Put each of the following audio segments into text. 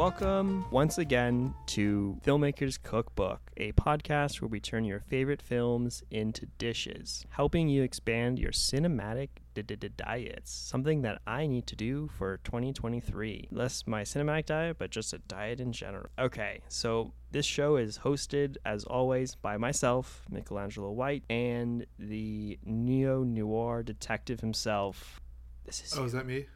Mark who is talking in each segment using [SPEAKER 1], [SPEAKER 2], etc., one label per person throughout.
[SPEAKER 1] Welcome once again to Filmmakers Cookbook, a podcast where we turn your favorite films into dishes, helping you expand your cinematic diets. Something that I need to do for 2023. Less my cinematic diet, but just a diet in general. Okay, so this show is hosted, as always, by myself, Michelangelo White, and the neo noir detective himself. This is
[SPEAKER 2] Oh, is that me?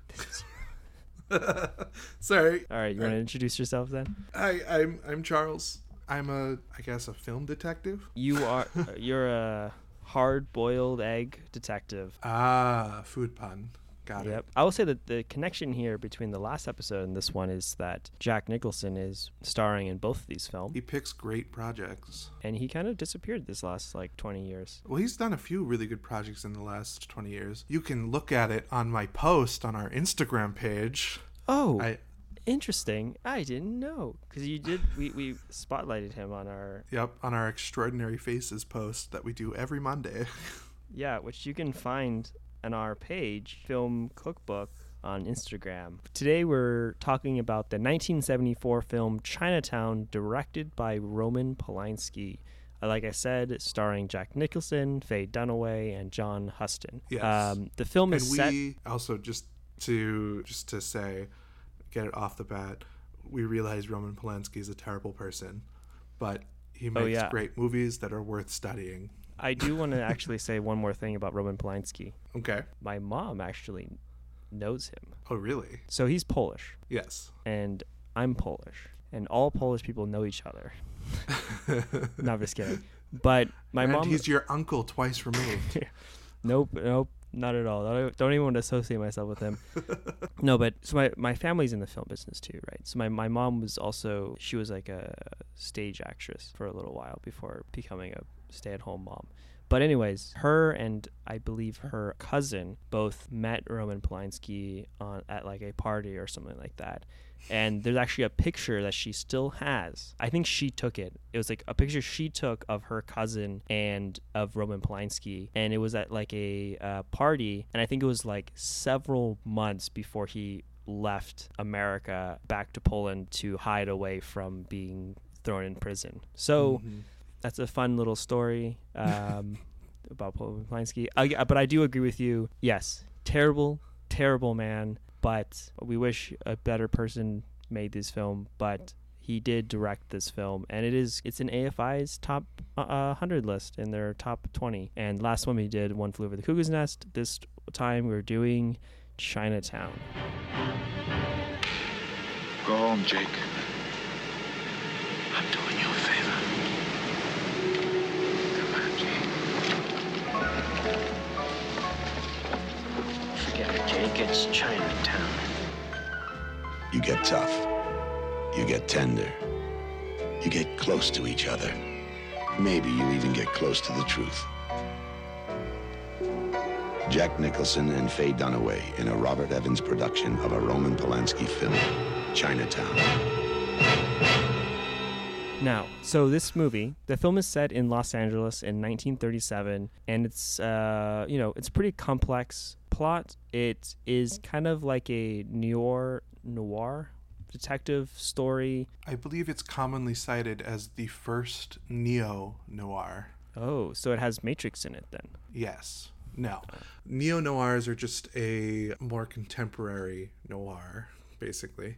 [SPEAKER 2] Sorry.
[SPEAKER 1] All right, you want to introduce yourself then?
[SPEAKER 2] Hi, I'm I'm Charles. I'm a I guess a film detective.
[SPEAKER 1] You are you're a hard-boiled egg detective.
[SPEAKER 2] Ah, food pun. Got
[SPEAKER 1] Yep.
[SPEAKER 2] it.
[SPEAKER 1] I will say that the connection here between the last episode and this one is that Jack Nicholson is starring in both of these films,
[SPEAKER 2] He picks great projects.
[SPEAKER 1] and he kind of disappeared this last like 20 years.
[SPEAKER 2] Well, he's done a few really good projects in the last 20 years. You can look at it on my post on our Instagram page.
[SPEAKER 1] Oh,
[SPEAKER 2] I
[SPEAKER 1] interesting. I didn't know because you did. We we spotlighted him on our
[SPEAKER 2] yep, on our extraordinary faces post that we do every Monday.
[SPEAKER 1] yeah, which you can find on our page, Film Cookbook on Instagram. Today we're talking about the 1974 film Chinatown, directed by Roman Polanski. Uh, Like I said, starring Jack Nicholson, Faye Dunaway, and John Huston.
[SPEAKER 2] Yes.
[SPEAKER 1] Um, the film
[SPEAKER 2] and
[SPEAKER 1] is
[SPEAKER 2] we
[SPEAKER 1] set.
[SPEAKER 2] also just to just to say get it off the bat we realize roman polanski is a terrible person but he makes
[SPEAKER 1] Oh, yeah.
[SPEAKER 2] great movies that are worth studying
[SPEAKER 1] I do want to actually say one more thing about Roman Polanski.
[SPEAKER 2] okay
[SPEAKER 1] My mom actually knows him.
[SPEAKER 2] oh really
[SPEAKER 1] So he's Polish,
[SPEAKER 2] yes
[SPEAKER 1] and I'm Polish, and all Polish people know each other. no, I'm just kidding. But my
[SPEAKER 2] and
[SPEAKER 1] mom.
[SPEAKER 2] he's your uncle twice removed
[SPEAKER 1] Nope, nope, not at all. Don't, don't even want to associate myself with him. no, but so my, my family's in the film business too, right? So my, my mom was also she was like a stage actress for a little while before becoming a stay at home mom. But anyways, her and I believe her cousin both met Roman Polanski on at like a party or something like that. And there's actually a picture that she still has. I think she took it. It was like a picture she took of her cousin and of Roman Polanski, and it was at like a uh, party. And I think it was like several months before he left America back to Poland to hide away from being thrown in prison. So
[SPEAKER 2] Mhm.
[SPEAKER 1] That's a fun little story um, about Paul Polanski. But I do agree with you. Yes, terrible, terrible man. But we wish a better person made this film. But he did direct this film, and it is it's in AFI's top uh, hundred list in their top twenty. And last one we did, One Flew Over the Cuckoo's Nest. This time we're doing Chinatown.
[SPEAKER 3] Go home, Jake. I'm doing you
[SPEAKER 4] Forget it, Jake. It's Chinatown.
[SPEAKER 5] You get tough. You get tender. You get close to each other. Maybe you even get close to the truth. Jack Nicholson and Faye Dunaway in a Robert Evans production of a Roman Polanski film, Chinatown.
[SPEAKER 1] Now, so this movie, the film is set in Los Angeles in 1937, and it's uh, you know, it's pretty complex plot. It is kind of like a noir noir detective story.
[SPEAKER 2] i believe it's commonly cited as the first neo noir
[SPEAKER 1] Oh, so it has Matrix in it then.
[SPEAKER 2] yes no neo noirs are just a more contemporary noir basically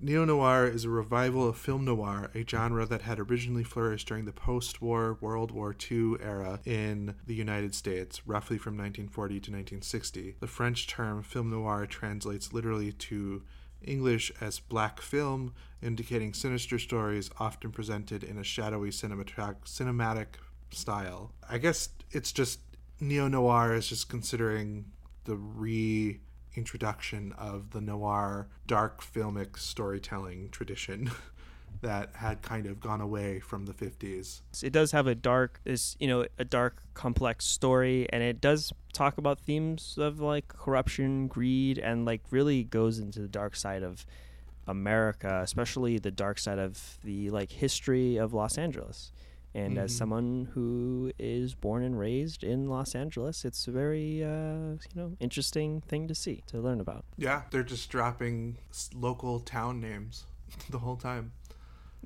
[SPEAKER 2] Neo noir is a revival of film noir, a genre that had originally flourished during the post war World War II era in the United States, roughly from 1940 to 1960. The French term film noir translates literally to English as black film, indicating sinister stories often presented in a shadowy cinematic, cinematic style. I guess it's just neo noir is just considering the re introduction of the noir dark filmic storytelling tradition that had kind of gone away from the 50s.
[SPEAKER 1] It does have a dark, is you know, a dark, complex story, and it does talk about themes of like corruption, greed, and like really goes into the dark side of America, especially the dark side of the like history of Los Angeles. And as
[SPEAKER 2] Mhm.
[SPEAKER 1] someone who is born and raised in Los Angeles, it's a very uh, you know interesting thing to see to learn about.
[SPEAKER 2] Yeah, they're just dropping local town names the whole time.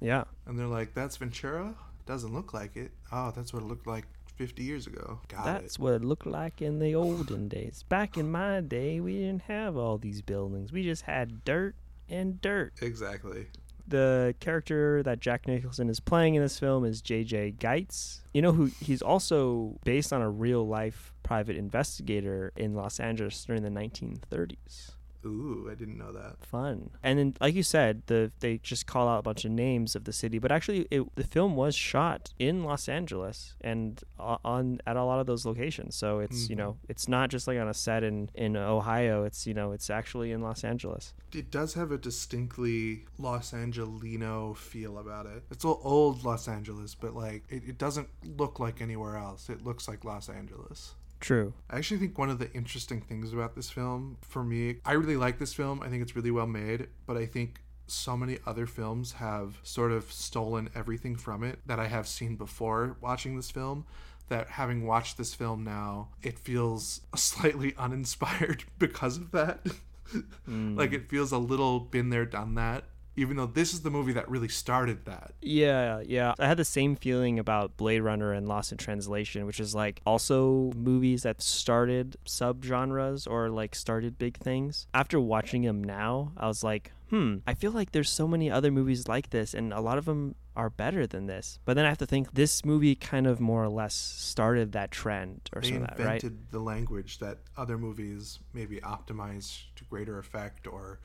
[SPEAKER 1] Yeah.
[SPEAKER 2] And they're like, "That's Ventura? Doesn't look like it. Oh, that's what it looked like 50 years ago. Got
[SPEAKER 1] That's
[SPEAKER 2] it.
[SPEAKER 1] what it looked like in the olden days. Back in my day, we didn't have all these buildings. We just had dirt and dirt.
[SPEAKER 2] Exactly.
[SPEAKER 1] The character that Jack Nicholson is playing in this film is J.J. Gittes. You know who he's also based on a real life private investigator in Los Angeles during the 1930s.
[SPEAKER 2] Ooh, I didn't know that.
[SPEAKER 1] Fun. And then, like you said, the they just call out a bunch of names of the city, but actually, it, the film was shot in Los Angeles and on at a lot of those locations. So it's you
[SPEAKER 2] Mhm.
[SPEAKER 1] know it's not just like on a set in in Ohio. It's you know it's actually in Los Angeles.
[SPEAKER 2] It does have a distinctly Los Angelino feel about it. It's all old Los Angeles, but like it, it doesn't look like anywhere else. It looks like Los Angeles.
[SPEAKER 1] True.
[SPEAKER 2] I actually think one of the interesting things about this film, for me, I really like this film. I think it's really well made, but I think so many other films have sort of stolen everything from it that I have seen before watching this film. That having watched this film now, it feels slightly uninspired because of that. like hmm. it feels a little been there, done that. Even though this is the movie that really started that.
[SPEAKER 1] Yeah, yeah. I had the same feeling about Blade Runner and Lost in Translation, which is like also movies that started subgenres or like started big things. After watching them now, I was like, hmm, I feel like there's so many other movies like this, and a lot of them are better than this. But then I have to think this movie kind of more or less started that trend or
[SPEAKER 2] they
[SPEAKER 1] something like that, right?
[SPEAKER 2] invented the language that other movies maybe optimized to greater effect or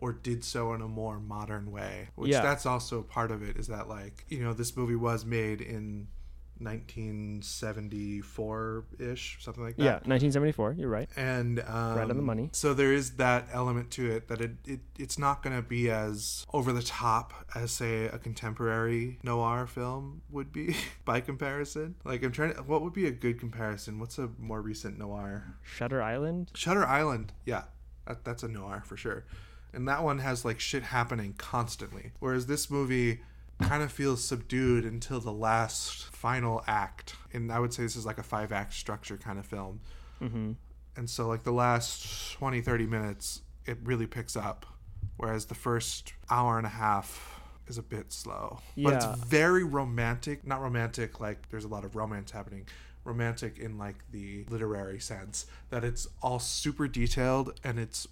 [SPEAKER 2] or did so in a more modern way which
[SPEAKER 1] Yeah.
[SPEAKER 2] that's also part of it is that like you know this movie was made in 1974-ish something like that
[SPEAKER 1] Yeah, 1974. You're right.
[SPEAKER 2] and um,
[SPEAKER 1] Right on the money.
[SPEAKER 2] So there is that element to it that it, it it's not going to be as over the top as say a contemporary noir film would be by comparison. Like I'm trying to, what would be a good comparison? What's a more recent noir?
[SPEAKER 1] Shutter Island.
[SPEAKER 2] Shutter Island. Yeah, that, that's a noir for sure. And that one has like shit happening constantly, whereas this movie kind of feels subdued until the last final act. And I would say this is like a five act structure kind of film
[SPEAKER 1] Mm-hmm.
[SPEAKER 2] and so like the last 20 30 minutes it really picks up whereas the first hour and a half is a bit slow Yeah. but it's very romantic not romantic like there's a lot of romance happening romantic in like the literary sense that it's all super detailed and it's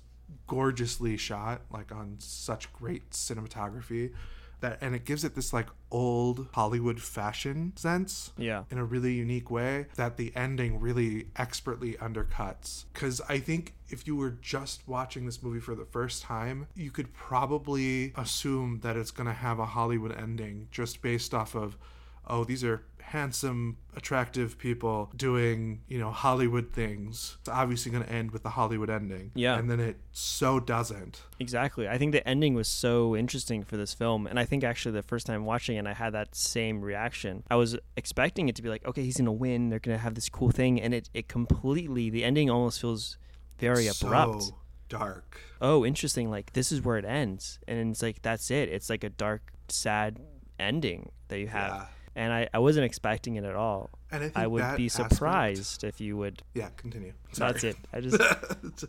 [SPEAKER 2] gorgeously shot like on such great cinematography that and it gives it this like old hollywood fashion sense
[SPEAKER 1] Yeah.
[SPEAKER 2] in a really unique way that the ending really expertly undercuts. Because I think if you were just watching this movie for the first time, you could probably assume that it's going to have a Hollywood ending just based off of, oh, these are handsome, attractive people doing, you know, Hollywood things. It's obviously going to end with the Hollywood ending.
[SPEAKER 1] Yeah.
[SPEAKER 2] And then it so doesn't.
[SPEAKER 1] Exactly. I think the ending was so interesting for this film. And I think actually the first time watching it, I had that same reaction. I was expecting it to be like, okay, he's going to win. They're going to have this cool thing. And it, it completely, the ending almost feels very abrupt.
[SPEAKER 2] So dark.
[SPEAKER 1] Oh, interesting. Like, this is where it ends. And it's like, that's it. It's like a dark, sad ending that you have.
[SPEAKER 2] Yeah.
[SPEAKER 1] And I, I wasn't expecting it at all.
[SPEAKER 2] And I
[SPEAKER 1] I would be
[SPEAKER 2] aspect-
[SPEAKER 1] surprised if you would.
[SPEAKER 2] Yeah, continue.
[SPEAKER 1] That's it. I just.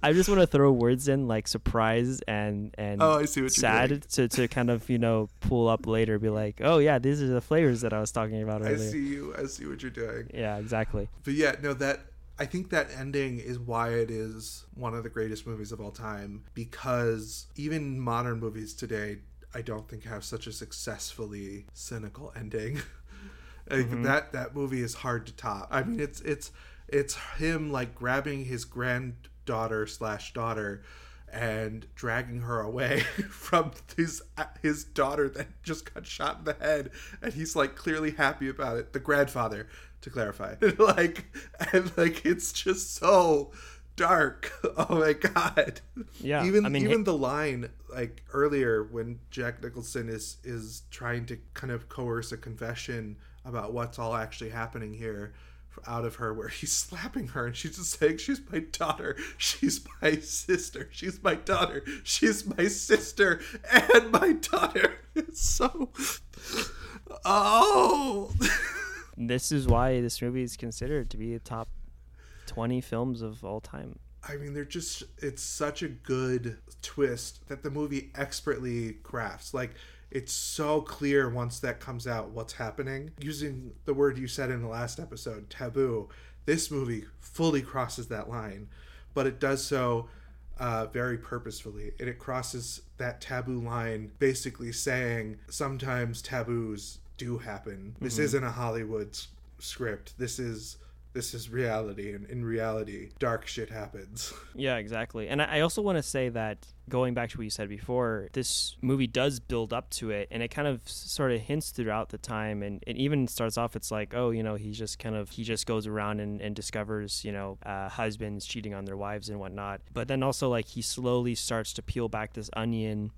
[SPEAKER 1] I just want to throw words in like surprise and and
[SPEAKER 2] Oh, I see what
[SPEAKER 1] sad to to kind of you know pull up later, be like, oh yeah, these are the flavors that I was talking about earlier.
[SPEAKER 2] I see you. I see what you're doing.
[SPEAKER 1] Yeah, exactly.
[SPEAKER 2] But yeah, no, that I think that ending is why it is one of the greatest movies of all time because even modern movies today, I don't think have such a successfully cynical ending. like mm-hmm. that that movie is hard to top. I mean, it's it's it's him like grabbing his granddaughter slash daughter and dragging her away from his his daughter that just got shot in the head. And he's like clearly happy about it. The grandfather to clarify. Like and like it's just so dark. Oh my god.
[SPEAKER 1] Yeah,
[SPEAKER 2] even
[SPEAKER 1] I mean,
[SPEAKER 2] even the line like earlier when jack nicholson is is trying to kind of coerce a confession about what's all actually happening here out of her where he's slapping her and she's just saying she's my daughter. She's my sister. She's my daughter. She's my sister and my daughter. It's so oh.
[SPEAKER 1] This is why this movie is considered to be a top twenty films of all time.
[SPEAKER 2] I mean, they're just, it's such a good twist that the movie expertly crafts. Like, it's so clear once that comes out what's happening. Using the word you said in the last episode, taboo, this movie fully crosses that line, but it does so uh, very purposefully. And it crosses that taboo line, basically saying sometimes taboos do happen. This isn't a Hollywood s- script. This is this is reality, and in reality, dark shit happens.
[SPEAKER 1] Yeah, exactly. And I also want to say that going back to what you said before, this movie does build up to it, and it kind of sort of hints throughout the time, and it even starts off. It's like, oh, you know, he just kind of he just goes around and, and discovers, you know, uh, husbands cheating on their wives and whatnot. But then also like he slowly starts to peel back this onion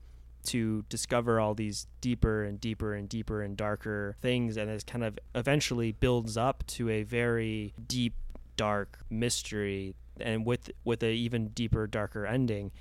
[SPEAKER 1] to discover all these deeper and deeper and deeper and darker things and it kind of eventually builds up to a very deep dark mystery and with with a even deeper darker ending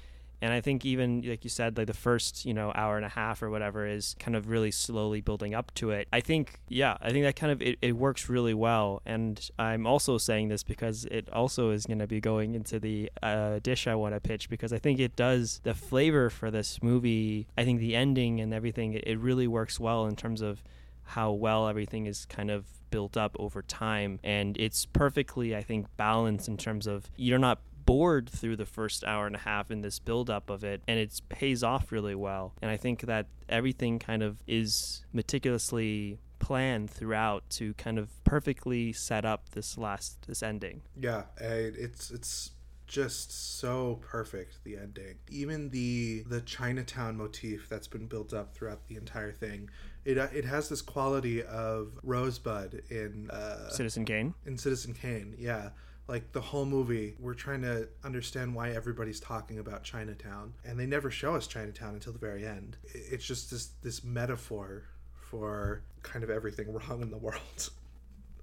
[SPEAKER 1] and i think even like you said like the first you know hour and a half or whatever is kind of really slowly building up to it. I think yeah i think that kind of it, it works really well. And i'm also saying this because it also is going to be going into the uh, dish i want to pitch because i think it does the flavor for this movie i think the ending and everything it, it really works well in terms of how well everything is kind of built up over time. And it's perfectly i think balanced in terms of you're not bored through the first hour and a half in this build up of it and it pays off really well and i think that everything kind of is meticulously planned throughout to kind of perfectly set up this last this ending
[SPEAKER 2] Yeah, it's it's just so perfect the ending. Even the the Chinatown motif that's been built up throughout the entire thing, it uh, it has this quality of Rosebud in uh,
[SPEAKER 1] citizen kane
[SPEAKER 2] in Citizen Kane. Yeah. Like the whole movie, we're trying to understand why everybody's talking about Chinatown, and they never show us Chinatown until the very end. It's just this this metaphor for kind of everything wrong in the world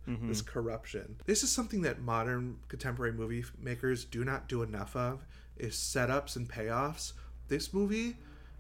[SPEAKER 2] mm-hmm. this corruption. This is something that modern contemporary movie makers do not do enough of is setups and payoffs. This movie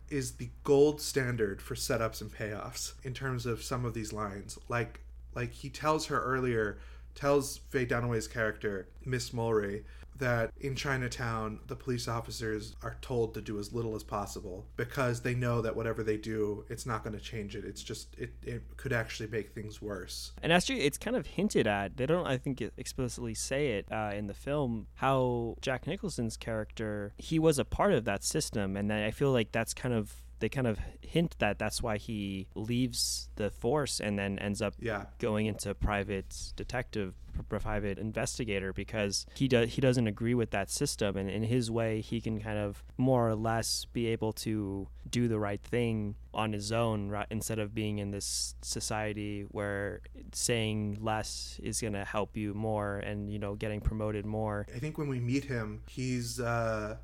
[SPEAKER 2] is the gold standard for setups and payoffs in terms of some of these lines. Like like he tells her earlier, tells Faye Dunaway's character, Miss Mulwray, that in Chinatown the police officers are told to do as little as possible because they know that whatever they do, it's not going to change it. It's just it, it could actually make things worse.
[SPEAKER 1] And actually, it's kind of hinted at. They don't, I think, explicitly say it uh, in the film. How Jack Nicholson's character, he was a part of that system, and I feel like that's kind of they kind of hint that that's why he leaves the force and then ends up
[SPEAKER 2] Yeah.
[SPEAKER 1] going into private detective private investigator because he does he doesn't agree with that system and in his way he can kind of more or less be able to do the right thing on his own right instead of being in this society where saying less is going to help you more and you know getting promoted more
[SPEAKER 2] I think when we meet him, he's uh,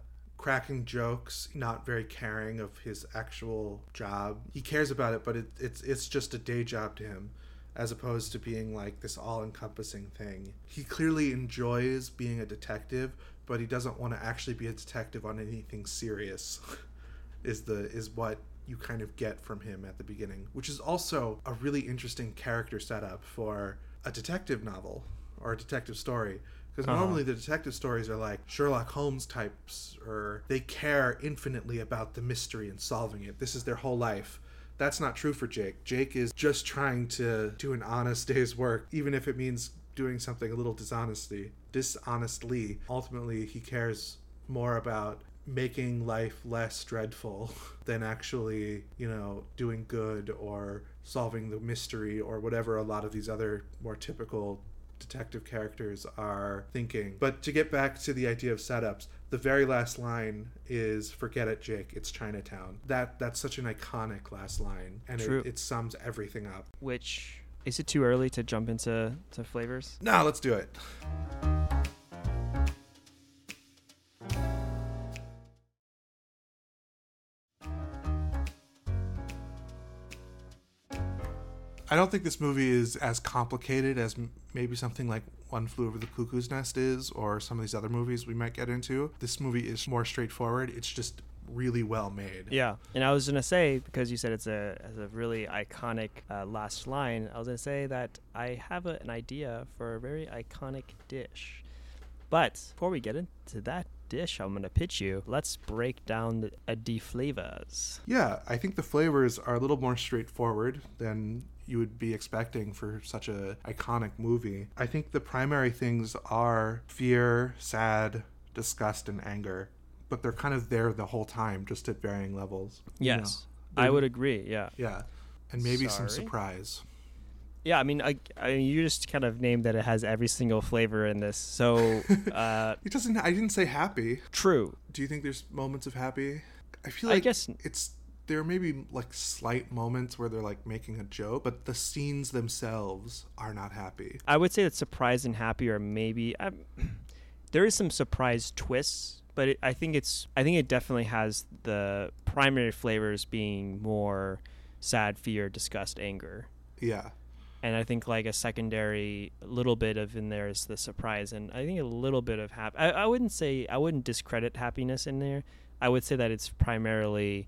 [SPEAKER 2] cracking jokes, not very caring of his actual job. He cares about it, but it, it's it's just a day job to him, as opposed to being like this all-encompassing thing. He clearly enjoys being a detective, but he doesn't want to actually be a detective on anything serious. is the is what you kind of get from him at the beginning, which is also a really interesting character setup for a detective novel or a detective story. Because
[SPEAKER 1] Uh-huh.
[SPEAKER 2] normally the detective stories are like Sherlock Holmes types, or they care infinitely about the mystery and solving it. This is their whole life. That's not true for Jake. Jake is just trying to do an honest day's work, even if it means doing something a little dishonestly, dishonestly. Ultimately, he cares more about making life less dreadful than actually, you know, doing good or solving the mystery or whatever a lot of these other more typical detective characters are thinking. But to get back to the idea of setups, the very last line is "Forget it, Jake. It's Chinatown." That that's such an iconic last line, and it, it sums everything up.
[SPEAKER 1] which is it too early to jump into to flavors
[SPEAKER 2] Now let's do it. I don't think this movie is as complicated as maybe something like One Flew Over the Cuckoo's Nest is, or some of these other movies we might get into. This movie is more straightforward. It's just really well made.
[SPEAKER 1] Yeah, and I was gonna say because you said it's a as a really iconic uh, last line. I was gonna say that I have a, an idea for a very iconic dish, but before we get into that dish I'm gonna pitch you. Let's break down the, uh, the flavors.
[SPEAKER 2] Yeah, I think the flavors are a little more straightforward than you would be expecting for such a iconic movie. I think the primary things are fear, sad, disgust, and anger, but they're kind of there the whole time, just at varying levels. you know?
[SPEAKER 1] Yes, I would agree. Yeah.
[SPEAKER 2] Yeah, and maybe some surprise.
[SPEAKER 1] Yeah, I mean, I, I you just kind of named that it has every single flavor in this. So, uh,
[SPEAKER 2] It doesn't. I didn't say happy.
[SPEAKER 1] true.
[SPEAKER 2] Do you think there's moments of happy? I feel like I
[SPEAKER 1] guess-
[SPEAKER 2] it's there may be like slight moments where they're like making a joke, but the scenes themselves are not happy.
[SPEAKER 1] I would say that surprise and happy are maybe i there is some surprise twists, but it, I think it's I think it definitely has the primary flavors being more sad, fear, disgust, anger.
[SPEAKER 2] Yeah.
[SPEAKER 1] And I think like a secondary little bit of in there is the surprise, and I think a little bit of happy. I, I wouldn't say I wouldn't discredit happiness in there. I would say that it's primarily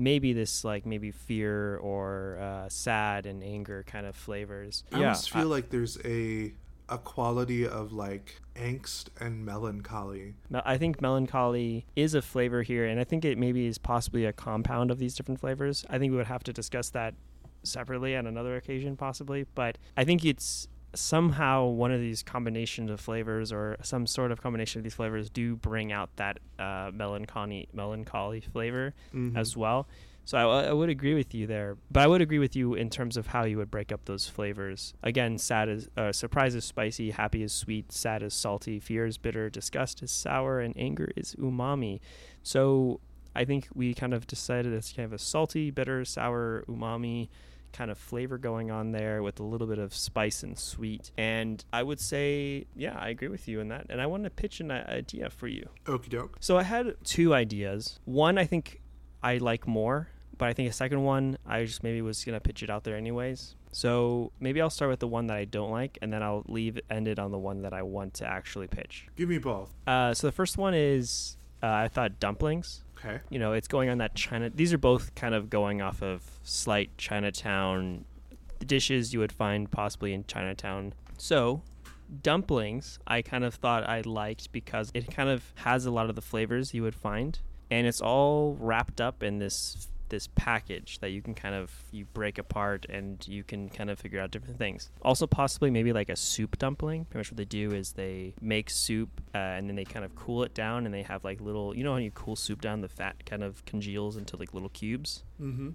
[SPEAKER 1] maybe this like maybe fear or uh, sad and anger kind of flavors.
[SPEAKER 2] I almost feel like there's a a quality of like angst and melancholy.
[SPEAKER 1] I think melancholy is a flavor here, and I think it maybe is possibly a compound of these different flavors. I think we would have to discuss that separately on another occasion, possibly. But I think it's somehow one of these combinations of flavors, or some sort of combination of these flavors, do bring out that uh, melancholy melancholy flavor as well. So I, I would agree with you there, but I would agree with you in terms of how you would break up those flavors. Again, sad is uh, surprise is spicy, happy is sweet, sad is salty, fear is bitter, disgust is sour, and anger is umami. So I think we kind of decided it's kind of a salty, bitter, sour, umami kind of flavor going on there with a little bit of spice and sweet. And I would say, yeah, I agree with you in that. And I want to pitch an idea for you.
[SPEAKER 2] Okie doke.
[SPEAKER 1] So I had two ideas. One I think I like more, but I think a second one I just maybe was gonna pitch it out there anyways. So maybe I'll start with the one that I don't like, and then I'll leave ended on the one that I want to actually pitch.
[SPEAKER 2] Give me both.
[SPEAKER 1] Uh, so the first one is uh, I thought dumplings.
[SPEAKER 2] Okay.
[SPEAKER 1] You know, it's going on that China. These are both kind of going off of slight Chinatown dishes you would find possibly in Chinatown. So dumplings I kind of thought I liked because it kind of has a lot of the flavors you would find and it's all wrapped up in this this package that you can kind of you break apart and you can kind of figure out different things. Also possibly maybe like a soup dumpling. Pretty much what they do is they make soup uh, and then they kind of cool it down and they have like little you know how you cool soup down the fat kind of congeals into like little cubes
[SPEAKER 2] Mm-hmm.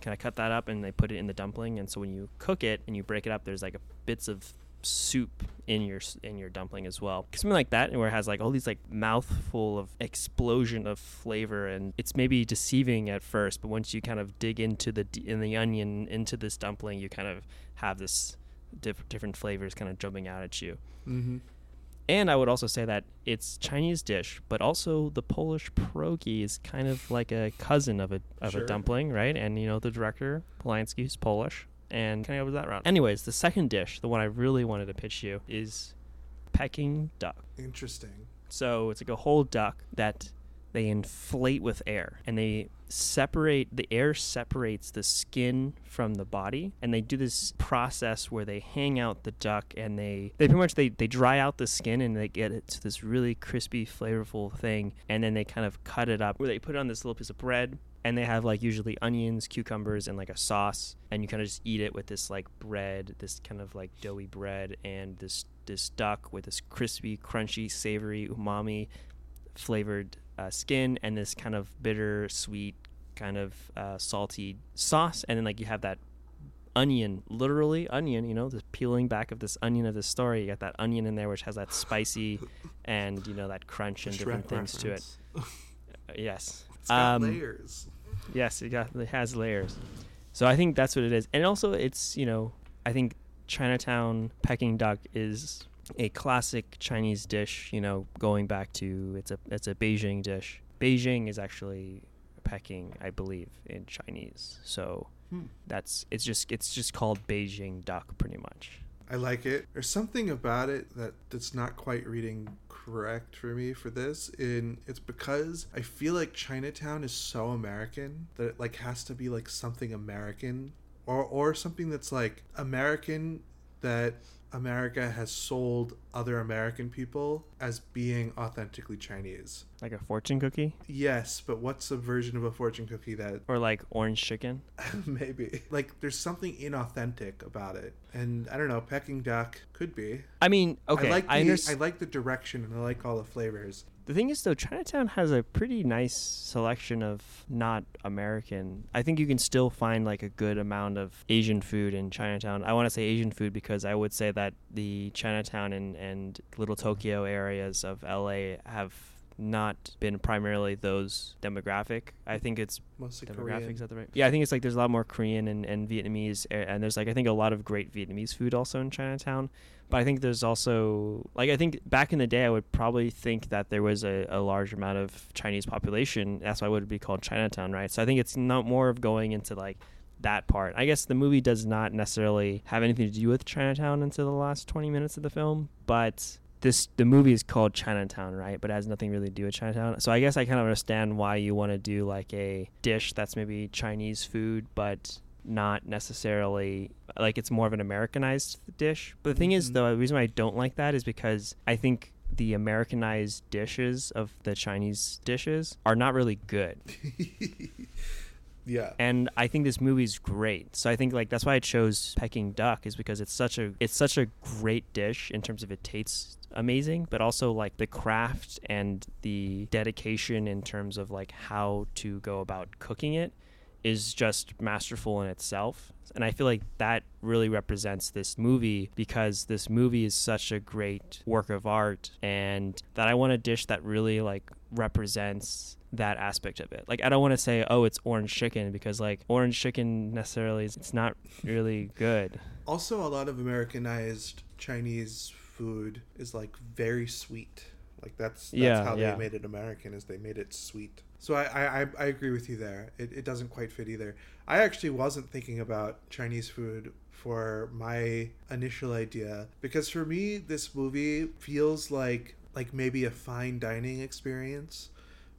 [SPEAKER 1] kind of cut that up and they put it in the dumpling and so when you cook it and you break it up there's like a, bits of soup in your in your dumpling as well something like that where it has like all these like mouthful of explosion of flavor and it's maybe deceiving at first but once you kind of dig into the in the onion into this dumpling you kind of have this diff- different flavors kind of jumping out at you
[SPEAKER 2] Mm-hmm.
[SPEAKER 1] and I would also say that it's Chinese dish, but also the Polish pierogi is kind of like a cousin of a of
[SPEAKER 2] Sure.
[SPEAKER 1] a dumpling, right? And you know the director Polanski is Polish, and kind of goes that route. Anyways, the second dish, the one I really wanted to pitch you, is Peking duck.
[SPEAKER 2] Interesting.
[SPEAKER 1] So it's like a whole duck that they inflate with air and they separate the air separates the skin from the body and they do this process where they hang out the duck and they they pretty much they, they dry out the skin and they get it to this really crispy flavorful thing and then they kind of cut it up where they put it on this little piece of bread and they have like usually onions cucumbers and like a sauce and you kind of just eat it with this like bread this kind of like doughy bread and this this duck with this crispy crunchy savory umami flavored uh, skin and this kind of bitter sweet kind of uh, salty sauce and then like you have that onion literally onion you know the peeling back of this onion of this story you got that onion in there which has that spicy and you know that crunch and
[SPEAKER 2] Shrek
[SPEAKER 1] different things to it
[SPEAKER 2] reference.
[SPEAKER 1] Yes
[SPEAKER 2] It's got
[SPEAKER 1] Um,
[SPEAKER 2] layers.
[SPEAKER 1] Yes, it got it has layers. So I think that's what it is. And also it's, you know, I think Chinatown Peking duck is a classic Chinese dish, you know, going back to it's a it's a Beijing dish. Beijing is actually Peking, I believe, in Chinese. So
[SPEAKER 2] Hmm.
[SPEAKER 1] that's it's just it's just called Beijing duck pretty much.
[SPEAKER 2] I like it. There's something about it that that's not quite reading correct for me for this. And it's because I feel like Chinatown is so American that it like has to be like something American or or something that's like American that America has sold other American people as being authentically Chinese.
[SPEAKER 1] Like a fortune cookie
[SPEAKER 2] Yes, but what's a version of a fortune cookie that
[SPEAKER 1] or like orange chicken.
[SPEAKER 2] maybe like there's something inauthentic about it, and I don't know. Peking duck could be.
[SPEAKER 1] I mean, okay,
[SPEAKER 2] I like the,
[SPEAKER 1] I,
[SPEAKER 2] I, like the direction and I like all the flavors.
[SPEAKER 1] The thing is, though, Chinatown has a pretty nice selection of not American. I think you can still find like a good amount of Asian food in Chinatown. I want to say Asian food because I would say that the Chinatown and, and Little Tokyo areas of LA have not been primarily those demographic. I think it's
[SPEAKER 2] Mostly
[SPEAKER 1] demographics
[SPEAKER 2] Korean.
[SPEAKER 1] that the right? Yeah i think it's like there's a lot more korean and, and vietnamese and there's like i think a lot of great vietnamese food also in chinatown. But i think there's also like i think back in the day i would probably think that there was a, a large amount of chinese population. That's why it would be called chinatown right? So i think it's not more of going into like that part. I guess the movie does not necessarily have anything to do with chinatown until the last 20 minutes of the film but this the movie is called Chinatown, right? But it has nothing really to do with Chinatown. So I guess I kind of understand why you want to do like a dish that's maybe Chinese food, but not necessarily like it's more of an Americanized dish. But the thing is,
[SPEAKER 2] Mhm.
[SPEAKER 1] though, the reason why I don't like that is because I think the Americanized dishes of the Chinese dishes are not really good.
[SPEAKER 2] yeah.
[SPEAKER 1] and I think this movie's great. So I think like that's why I chose Peking duck is because it's such a it's such a great dish in terms of it tastes amazing, but also like the craft and the dedication in terms of like how to go about cooking it is just masterful in itself. And I feel like that really represents this movie because this movie is such a great work of art and that I want a dish that really like represents that aspect of it. Like I don't want to say oh it's orange chicken because like orange chicken necessarily is it's not really good.
[SPEAKER 2] Also, a lot of Americanized Chinese food is like very sweet. Like that's that's
[SPEAKER 1] Yeah,
[SPEAKER 2] how
[SPEAKER 1] yeah.
[SPEAKER 2] they made it American is they made it sweet. So I I, I- I agree with you there. It, it doesn't quite fit either. I actually wasn't thinking about Chinese food for my initial idea because for me this movie feels like like maybe a fine dining experience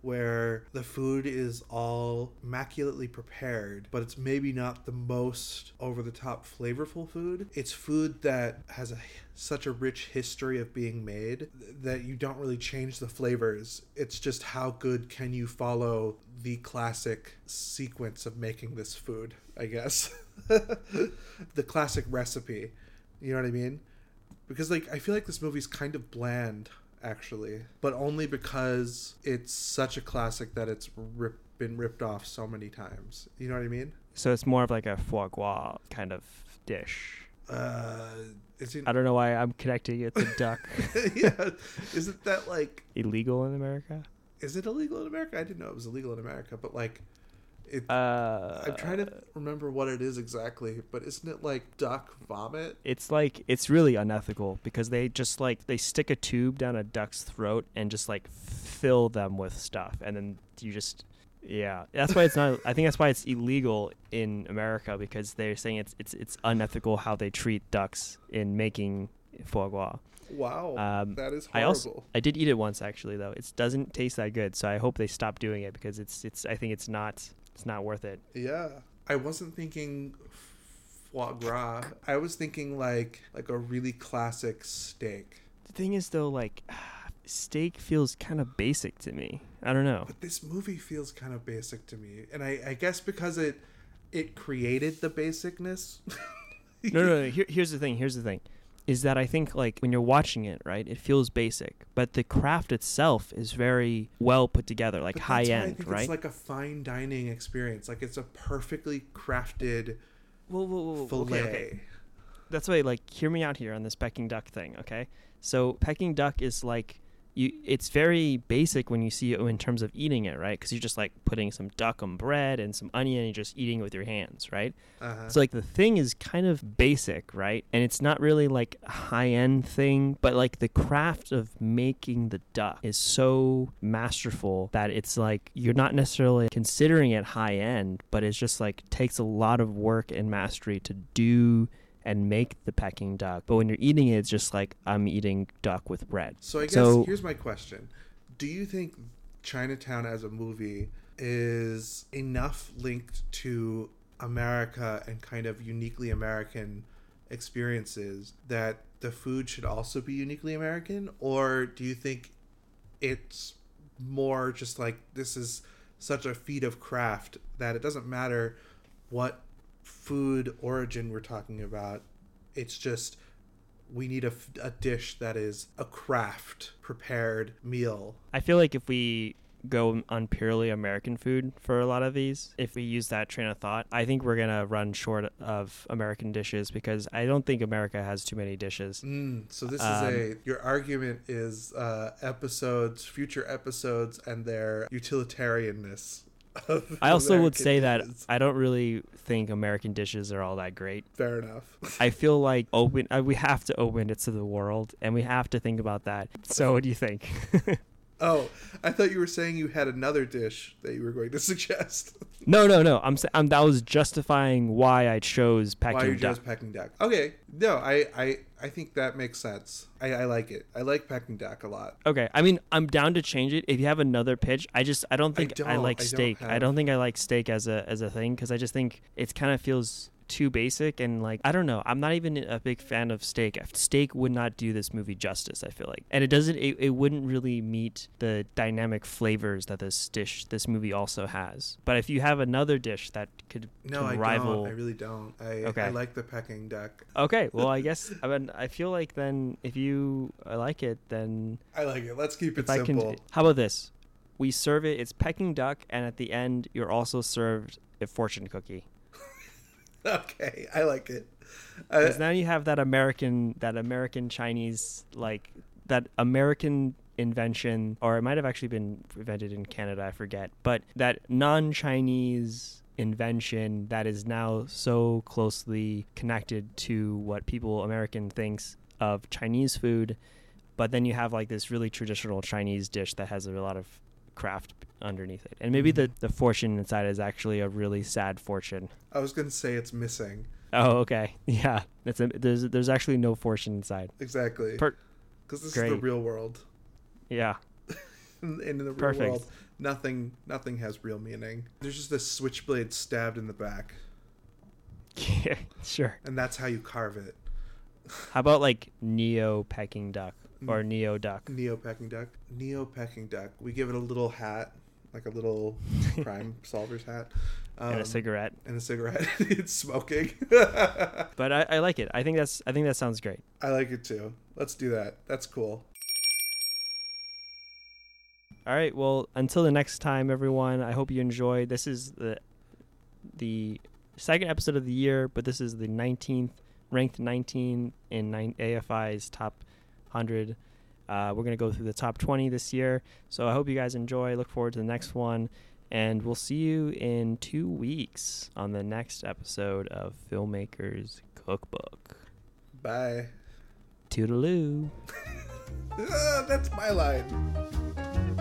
[SPEAKER 2] where the food is all immaculately prepared, but it's maybe not the most over the top flavorful food. It's food that has a such a rich history of being made that you don't really change the flavors. It's just how good can you follow the classic sequence of making this food, I guess. the classic recipe. You know what I mean? Because like I feel like this movie's kind of bland actually, but only because it's such a classic that it's rip, been ripped off so many times. You know what I mean?
[SPEAKER 1] So it's more of like a foie gras kind of dish.
[SPEAKER 2] Uh, is it?
[SPEAKER 1] I don't know why I'm connecting it to duck.
[SPEAKER 2] yeah, isn't that like?
[SPEAKER 1] Illegal in America?
[SPEAKER 2] Is it illegal in America? I didn't know it was illegal in America, but like, it.
[SPEAKER 1] Uh,
[SPEAKER 2] I'm trying to remember what it is exactly, but isn't it like duck vomit?
[SPEAKER 1] It's like it's really unethical because they just like they stick a tube down a duck's throat and just like fill them with stuff, and then you just yeah. That's why it's not. I think that's why it's illegal in America because they're saying it's it's it's unethical how they treat ducks in making foie gras.
[SPEAKER 2] Wow,
[SPEAKER 1] Um,
[SPEAKER 2] that is
[SPEAKER 1] I
[SPEAKER 2] horrible.
[SPEAKER 1] also I did eat it once actually though. It doesn't taste that good, so I hope they stop doing it because it's it's I think it's not it's not worth it.
[SPEAKER 2] Yeah. I wasn't thinking foie gras. I was thinking like like a really classic steak.
[SPEAKER 1] The thing is though, like steak feels kind of basic to me. I don't know.
[SPEAKER 2] But this movie feels kind of basic to me. And I, I guess because it it created the basicness.
[SPEAKER 1] No, no, no. Here, here's the thing. Here's the thing. Is that I think like when you're watching it, right? It feels basic, but the craft itself is very well put together, like
[SPEAKER 2] But
[SPEAKER 1] high end, right?
[SPEAKER 2] It's like a fine dining experience. Like it's a perfectly crafted
[SPEAKER 1] whoa, whoa, whoa, whoa.
[SPEAKER 2] fillet.
[SPEAKER 1] Okay, okay. That's why, like, hear me out here on this Peking duck thing, okay? So Peking duck is like you. It's very basic when you see it in terms of eating it, right? Because you're just like putting some duck on bread and some onion, and you're just eating it with your hands, right?
[SPEAKER 2] Uh-huh.
[SPEAKER 1] So like the thing is kind of basic, right? And it's not really like a high end thing, but like the craft of making the duck is so masterful that it's like you're not necessarily considering it high end, but it's just like takes a lot of work and mastery to do and make the Peking duck. But when you're eating it, it's just like I'm eating duck with bread.
[SPEAKER 2] So I guess
[SPEAKER 1] So-
[SPEAKER 2] here's my question: Do you think Chinatown as a movie is enough linked to America and kind of uniquely American experiences that the food should also be uniquely American, or do you think it's more just like this is such a feat of craft that it doesn't matter what food origin we're talking about? It's just we need a, a dish that is a craft prepared meal.
[SPEAKER 1] I feel like if we go on purely American food for a lot of these, if we use that train of thought, I think we're gonna run short of American dishes because I don't think America has too many dishes.
[SPEAKER 2] Mm, so this
[SPEAKER 1] Um,
[SPEAKER 2] is a your argument is uh, episodes, future episodes, and their utilitarianness.
[SPEAKER 1] I also would
[SPEAKER 2] American
[SPEAKER 1] say that. I don't really think American dishes are all that great.
[SPEAKER 2] fair enough.
[SPEAKER 1] I feel like open. Uh, we have to open it to the world, and we have to think about that. So, what do you think?
[SPEAKER 2] oh, I thought you were saying you had another dish that you were going to suggest.
[SPEAKER 1] no, no, no. I'm, I'm that was justifying why I chose
[SPEAKER 2] Why you
[SPEAKER 1] duck.
[SPEAKER 2] chose Peking duck? Okay, no, I, I, I think that makes sense. I, I like it. I like Peking duck a lot.
[SPEAKER 1] Okay, I mean, I'm down to change it. If you have another pitch, I just I don't think I,
[SPEAKER 2] don't-
[SPEAKER 1] like
[SPEAKER 2] I don't
[SPEAKER 1] steak. I don't think I like steak as a as a thing because I just think it kind of feels too basic and like I don't know. I'm not even a big fan of steak. Steak would not do this movie justice. I feel like, and it doesn't. It, it wouldn't really meet the dynamic flavors that this dish this movie also has. But if you have another dish that could,
[SPEAKER 2] No, I
[SPEAKER 1] rival,
[SPEAKER 2] don't. I really don't. I,
[SPEAKER 1] Okay.
[SPEAKER 2] I like the Peking duck.
[SPEAKER 1] okay. Well, I guess I mean I feel like then if you uh, like it, then
[SPEAKER 2] I like it. Let's keep it simple.
[SPEAKER 1] can, how about this? We serve it. It's Peking duck, and at the end, you're also served a fortune cookie.
[SPEAKER 2] okay, I like it. Uh,
[SPEAKER 1] Because now you have that American, that American Chinese, like that American invention, or it might have actually been invented in Canada. I forget, but that non-Chinese invention that is now so closely connected to what people American thinks of Chinese food. But then you have like this really traditional Chinese dish that has a lot of craft underneath it, and maybe the the fortune inside is actually a really sad fortune.
[SPEAKER 2] I was gonna say it's missing.
[SPEAKER 1] Oh, okay. Yeah, that's a, there's there's actually no fortune inside.
[SPEAKER 2] Exactly.
[SPEAKER 1] Per-
[SPEAKER 2] Because this is the real world.
[SPEAKER 1] Yeah.
[SPEAKER 2] In, in the real
[SPEAKER 1] Perfect.
[SPEAKER 2] world, nothing nothing has real meaning. There's just a switchblade stabbed in the back, Yeah,
[SPEAKER 1] sure.
[SPEAKER 2] and that's how you carve it.
[SPEAKER 1] How about like Neo Peking duck or
[SPEAKER 2] Mm.
[SPEAKER 1] Neo duck?
[SPEAKER 2] Neo Peking duck. Neo Peking duck. We give it a little hat, like a little crime solver's hat,
[SPEAKER 1] and
[SPEAKER 2] um,
[SPEAKER 1] a cigarette.
[SPEAKER 2] and a cigarette. it's smoking.
[SPEAKER 1] But I, I like it. I think that's I think that sounds great.
[SPEAKER 2] I like it too. Let's do that. That's cool.
[SPEAKER 1] All right. Well, until the next time, everyone. I hope you enjoyed. This is the the second episode of the year, but this is the 19th ranked 19 in nine, AFI's top 100. Uh, we're gonna go through the top 20 this year. So I hope you guys enjoy. Look forward to the next one, and we'll see you in two weeks on the next episode of Filmmakers Cookbook.
[SPEAKER 2] Bye.
[SPEAKER 1] Toodaloo.
[SPEAKER 2] Ah, that's my line.